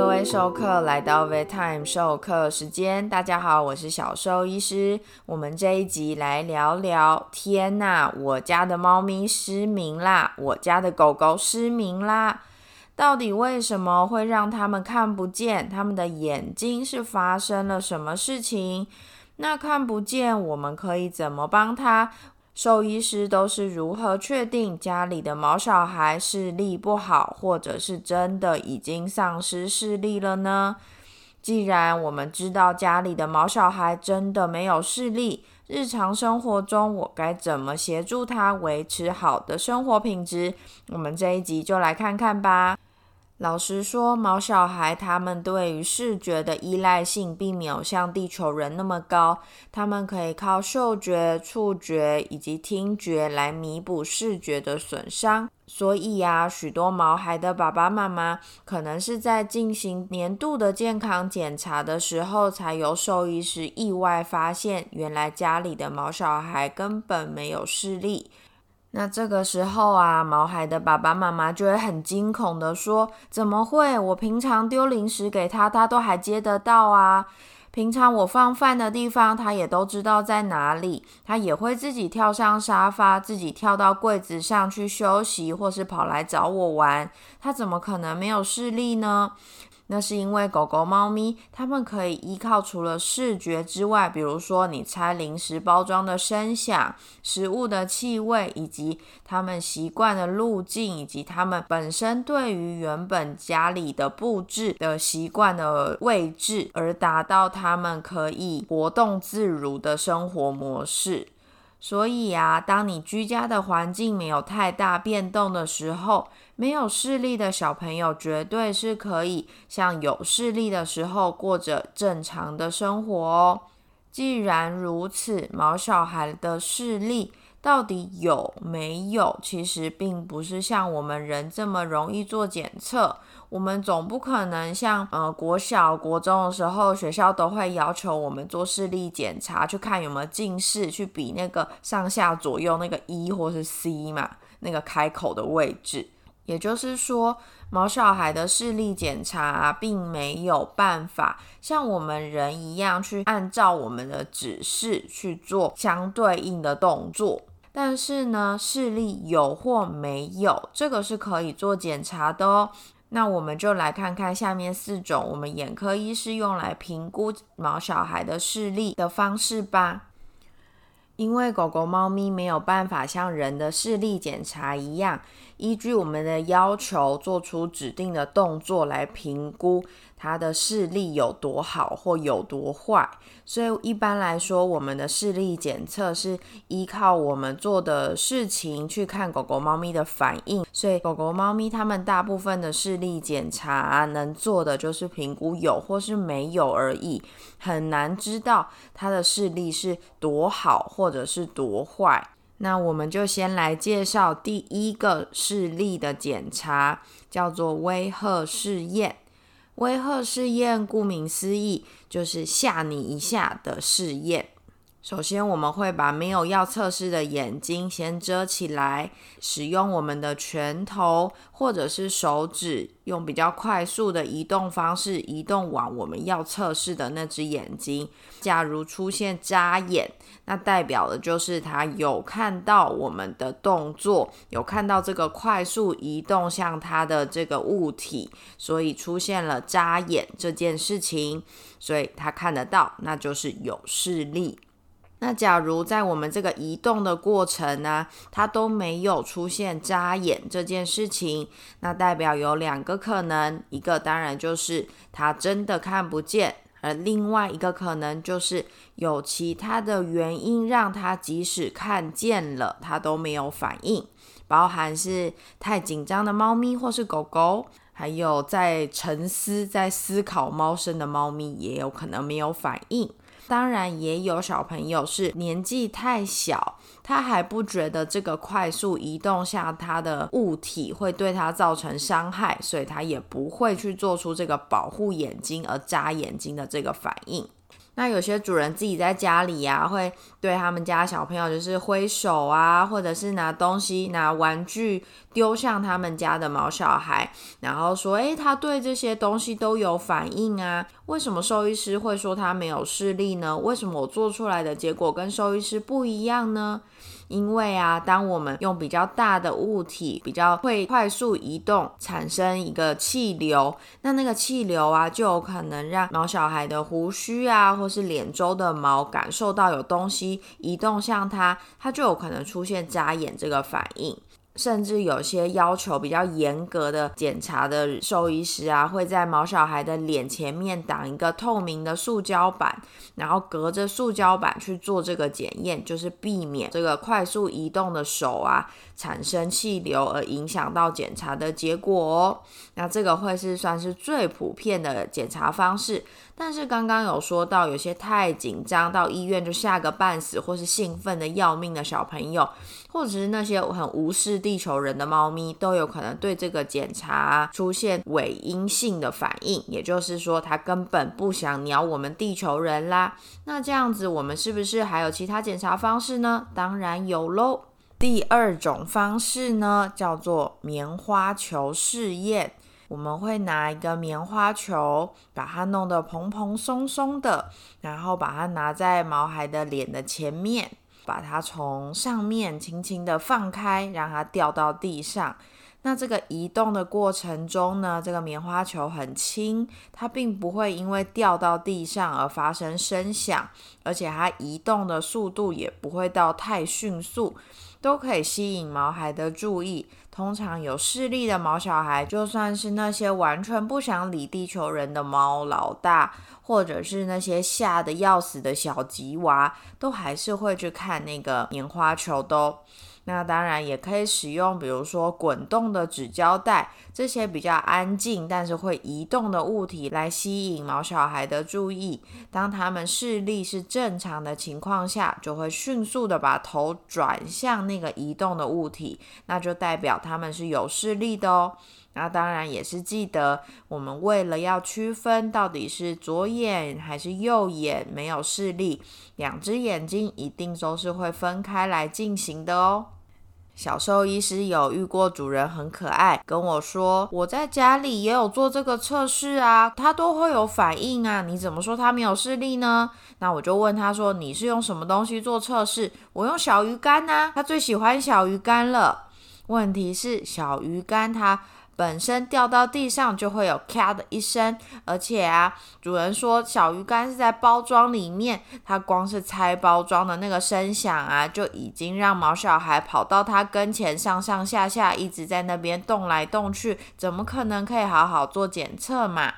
各位授课来到 v e Time 授课时间，大家好，我是小兽医师。我们这一集来聊聊，天呐，我家的猫咪失明啦，我家的狗狗失明啦，到底为什么会让他们看不见？他们的眼睛是发生了什么事情？那看不见，我们可以怎么帮他？兽医师都是如何确定家里的毛小孩视力不好，或者是真的已经丧失视力了呢？既然我们知道家里的毛小孩真的没有视力，日常生活中我该怎么协助他维持好的生活品质？我们这一集就来看看吧。老实说，毛小孩他们对于视觉的依赖性并没有像地球人那么高，他们可以靠嗅觉、触觉以及听觉来弥补视觉的损伤。所以呀，许多毛孩的爸爸妈妈可能是在进行年度的健康检查的时候，才由兽医师意外发现，原来家里的毛小孩根本没有视力。那这个时候啊，毛孩的爸爸妈妈就会很惊恐的说：“怎么会？我平常丢零食给他，他都还接得到啊！平常我放饭的地方，他也都知道在哪里。他也会自己跳上沙发，自己跳到柜子上去休息，或是跑来找我玩。他怎么可能没有视力呢？”那是因为狗狗、猫咪，它们可以依靠除了视觉之外，比如说你拆零食包装的声响、食物的气味，以及它们习惯的路径，以及它们本身对于原本家里的布置的习惯的位置，而达到它们可以活动自如的生活模式。所以啊，当你居家的环境没有太大变动的时候，没有视力的小朋友绝对是可以像有视力的时候过着正常的生活哦。既然如此，毛小孩的视力到底有没有？其实并不是像我们人这么容易做检测。我们总不可能像呃国小、国中的时候，学校都会要求我们做视力检查，去看有没有近视，去比那个上下左右那个一或是 C 嘛，那个开口的位置。也就是说，毛小孩的视力检查并没有办法像我们人一样去按照我们的指示去做相对应的动作。但是呢，视力有或没有，这个是可以做检查的哦。那我们就来看看下面四种我们眼科医师用来评估毛小孩的视力的方式吧。因为狗狗、猫咪没有办法像人的视力检查一样，依据我们的要求做出指定的动作来评估。它的视力有多好或有多坏，所以一般来说，我们的视力检测是依靠我们做的事情去看狗狗、猫咪的反应。所以狗狗、猫咪它们大部分的视力检查能做的就是评估有或是没有而已，很难知道它的视力是多好或者是多坏。那我们就先来介绍第一个视力的检查，叫做威赫试验。威吓试验顾名思义，就是吓你一下的试验。首先，我们会把没有要测试的眼睛先遮起来，使用我们的拳头或者是手指，用比较快速的移动方式移动往我们要测试的那只眼睛。假如出现眨眼，那代表的就是它有看到我们的动作，有看到这个快速移动向它的这个物体，所以出现了眨眼这件事情，所以它看得到，那就是有视力。那假如在我们这个移动的过程呢，它都没有出现眨眼这件事情，那代表有两个可能，一个当然就是它真的看不见，而另外一个可能就是有其他的原因让它即使看见了，它都没有反应，包含是太紧张的猫咪或是狗狗，还有在沉思、在思考猫生的猫咪也有可能没有反应。当然也有小朋友是年纪太小，他还不觉得这个快速移动下他的物体会对他造成伤害，所以他也不会去做出这个保护眼睛而眨眼睛的这个反应。那有些主人自己在家里呀，会对他们家小朋友就是挥手啊，或者是拿东西、拿玩具丢向他们家的毛小孩，然后说：“诶，他对这些东西都有反应啊。”为什么兽医师会说他没有视力呢？为什么我做出来的结果跟兽医师不一样呢？因为啊，当我们用比较大的物体，比较会快速移动，产生一个气流，那那个气流啊，就有可能让毛小孩的胡须啊，或是脸周的毛感受到有东西移动向它，它就有可能出现眨眼这个反应。甚至有些要求比较严格的检查的兽医师啊，会在毛小孩的脸前面挡一个透明的塑胶板，然后隔着塑胶板去做这个检验，就是避免这个快速移动的手啊产生气流而影响到检查的结果哦。那这个会是算是最普遍的检查方式。但是刚刚有说到，有些太紧张到医院就吓个半死，或是兴奋的要命的小朋友，或者是那些很无视地球人的猫咪，都有可能对这个检查出现伪阴性的反应，也就是说，它根本不想鸟我们地球人啦。那这样子，我们是不是还有其他检查方式呢？当然有喽。第二种方式呢，叫做棉花球试验。我们会拿一个棉花球，把它弄得蓬蓬松松的，然后把它拿在毛孩的脸的前面，把它从上面轻轻的放开，让它掉到地上。那这个移动的过程中呢，这个棉花球很轻，它并不会因为掉到地上而发生声响，而且它移动的速度也不会到太迅速，都可以吸引毛孩的注意。通常有视力的毛小孩，就算是那些完全不想理地球人的猫老大，或者是那些吓得要死的小吉娃，都还是会去看那个棉花球的。那当然也可以使用，比如说滚动的纸胶带这些比较安静但是会移动的物体来吸引毛小孩的注意。当他们视力是正常的情况下，就会迅速的把头转向那个移动的物体，那就代表他们是有视力的哦。那当然也是记得，我们为了要区分到底是左眼还是右眼没有视力，两只眼睛一定都是会分开来进行的哦。小兽医师有遇过主人很可爱，跟我说我在家里也有做这个测试啊，它都会有反应啊，你怎么说它没有视力呢？那我就问他说你是用什么东西做测试？我用小鱼干呐，他最喜欢小鱼干了。问题是小鱼干它。本身掉到地上就会有咔的一声，而且啊，主人说小鱼干是在包装里面，它光是拆包装的那个声响啊，就已经让毛小孩跑到它跟前上上下下，一直在那边动来动去，怎么可能可以好好做检测嘛？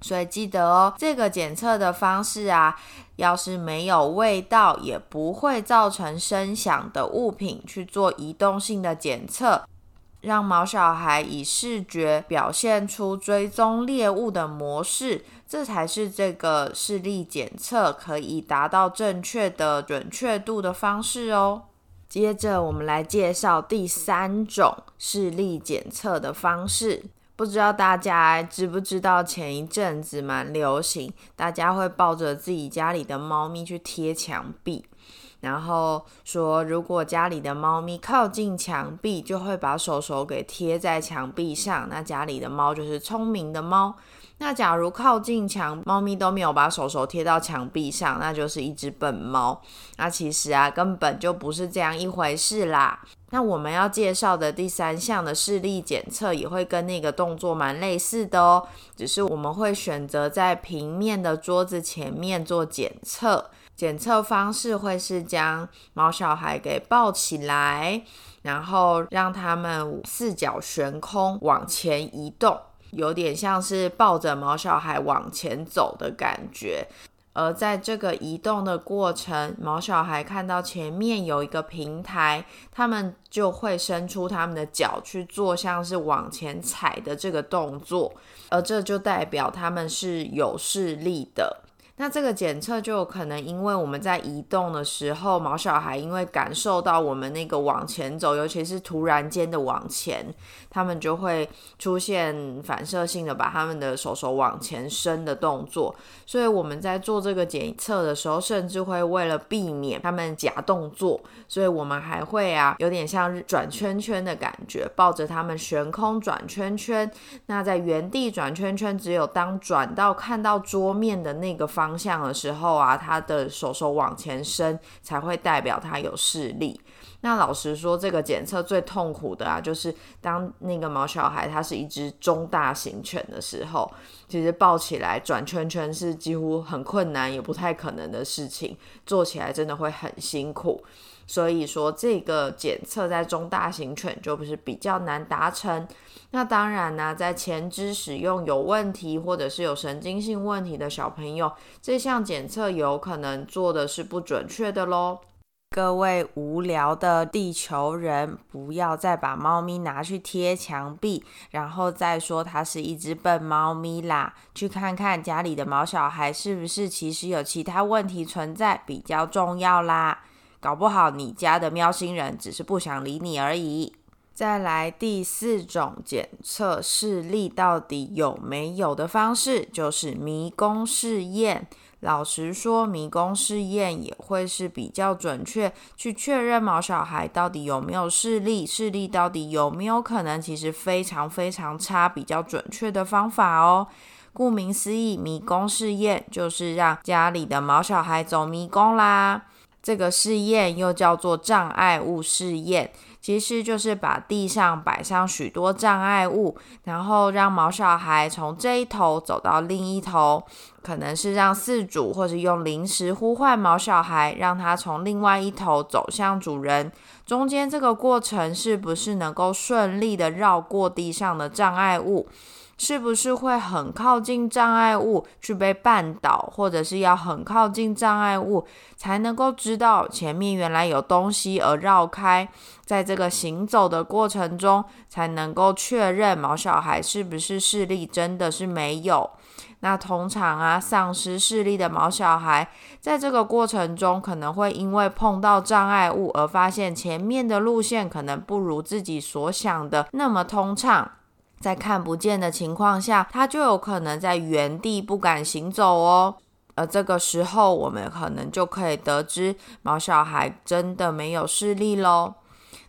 所以记得哦，这个检测的方式啊，要是没有味道，也不会造成声响的物品去做移动性的检测。让毛小孩以视觉表现出追踪猎物的模式，这才是这个视力检测可以达到正确的准确度的方式哦。接着，我们来介绍第三种视力检测的方式。不知道大家知不知道，前一阵子蛮流行，大家会抱着自己家里的猫咪去贴墙壁。然后说，如果家里的猫咪靠近墙壁，就会把手手给贴在墙壁上，那家里的猫就是聪明的猫。那假如靠近墙，猫咪都没有把手手贴到墙壁上，那就是一只笨猫。那其实啊，根本就不是这样一回事啦。那我们要介绍的第三项的视力检测，也会跟那个动作蛮类似的哦，只是我们会选择在平面的桌子前面做检测。检测方式会是将毛小孩给抱起来，然后让他们四脚悬空往前移动，有点像是抱着毛小孩往前走的感觉。而在这个移动的过程，毛小孩看到前面有一个平台，他们就会伸出他们的脚去做像是往前踩的这个动作，而这就代表他们是有视力的。那这个检测就有可能因为我们在移动的时候，毛小孩因为感受到我们那个往前走，尤其是突然间的往前，他们就会出现反射性的把他们的手手往前伸的动作。所以我们在做这个检测的时候，甚至会为了避免他们假动作，所以我们还会啊，有点像转圈圈的感觉，抱着他们悬空转圈圈。那在原地转圈圈，只有当转到看到桌面的那个方方向的时候啊，他的手手往前伸，才会代表他有视力。那老实说，这个检测最痛苦的啊，就是当那个毛小孩他是一只中大型犬的时候，其实抱起来转圈圈是几乎很困难，也不太可能的事情，做起来真的会很辛苦。所以说，这个检测在中大型犬就不是比较难达成。那当然呢，在前肢使用有问题或者是有神经性问题的小朋友，这项检测有可能做的是不准确的喽。各位无聊的地球人，不要再把猫咪拿去贴墙壁，然后再说它是一只笨猫咪啦。去看看家里的毛小孩是不是其实有其他问题存在，比较重要啦。搞不好你家的喵星人只是不想理你而已。再来第四种检测视力到底有没有的方式，就是迷宫试验。老实说，迷宫试验也会是比较准确去确认毛小孩到底有没有视力，视力到底有没有可能其实非常非常差，比较准确的方法哦。顾名思义，迷宫试验就是让家里的毛小孩走迷宫啦。这个试验又叫做障碍物试验，其实就是把地上摆上许多障碍物，然后让毛小孩从这一头走到另一头，可能是让饲主或者用零食呼唤毛小孩，让他从另外一头走向主人。中间这个过程是不是能够顺利的绕过地上的障碍物？是不是会很靠近障碍物去被绊倒，或者是要很靠近障碍物才能够知道前面原来有东西而绕开？在这个行走的过程中，才能够确认毛小孩是不是视力真的是没有？那通常啊，丧失视力的毛小孩，在这个过程中可能会因为碰到障碍物而发现前面的路线可能不如自己所想的那么通畅。在看不见的情况下，他就有可能在原地不敢行走哦。而这个时候，我们可能就可以得知毛小孩真的没有视力喽。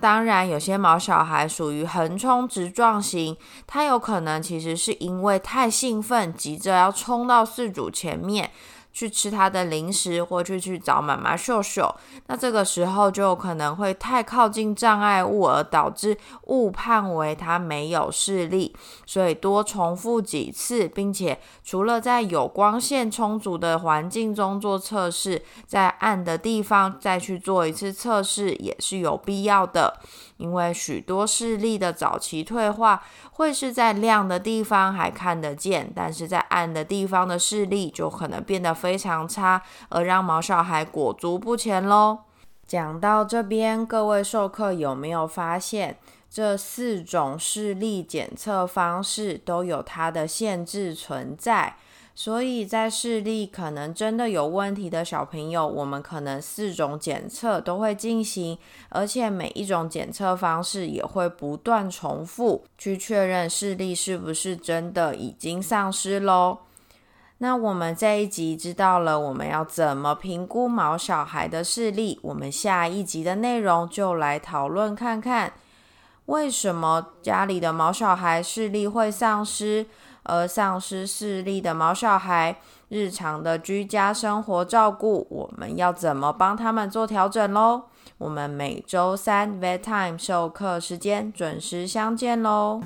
当然，有些毛小孩属于横冲直撞型，他有可能其实是因为太兴奋，急着要冲到饲主前面。去吃他的零食，或去去找妈妈秀秀，那这个时候就可能会太靠近障碍物，而导致误判为他没有视力。所以多重复几次，并且除了在有光线充足的环境中做测试，在暗的地方再去做一次测试也是有必要的。因为许多视力的早期退化会是在亮的地方还看得见，但是在暗的地方的视力就可能变得非常差，而让毛小孩裹足不前喽。讲到这边，各位授课有没有发现，这四种视力检测方式都有它的限制存在？所以在视力可能真的有问题的小朋友，我们可能四种检测都会进行，而且每一种检测方式也会不断重复，去确认视力是不是真的已经丧失喽。那我们这一集知道了我们要怎么评估毛小孩的视力，我们下一集的内容就来讨论看看，为什么家里的毛小孩视力会丧失。而丧失视力的毛小孩，日常的居家生活照顾，我们要怎么帮他们做调整喽？我们每周三 Vet Time 授课时间准时相见喽！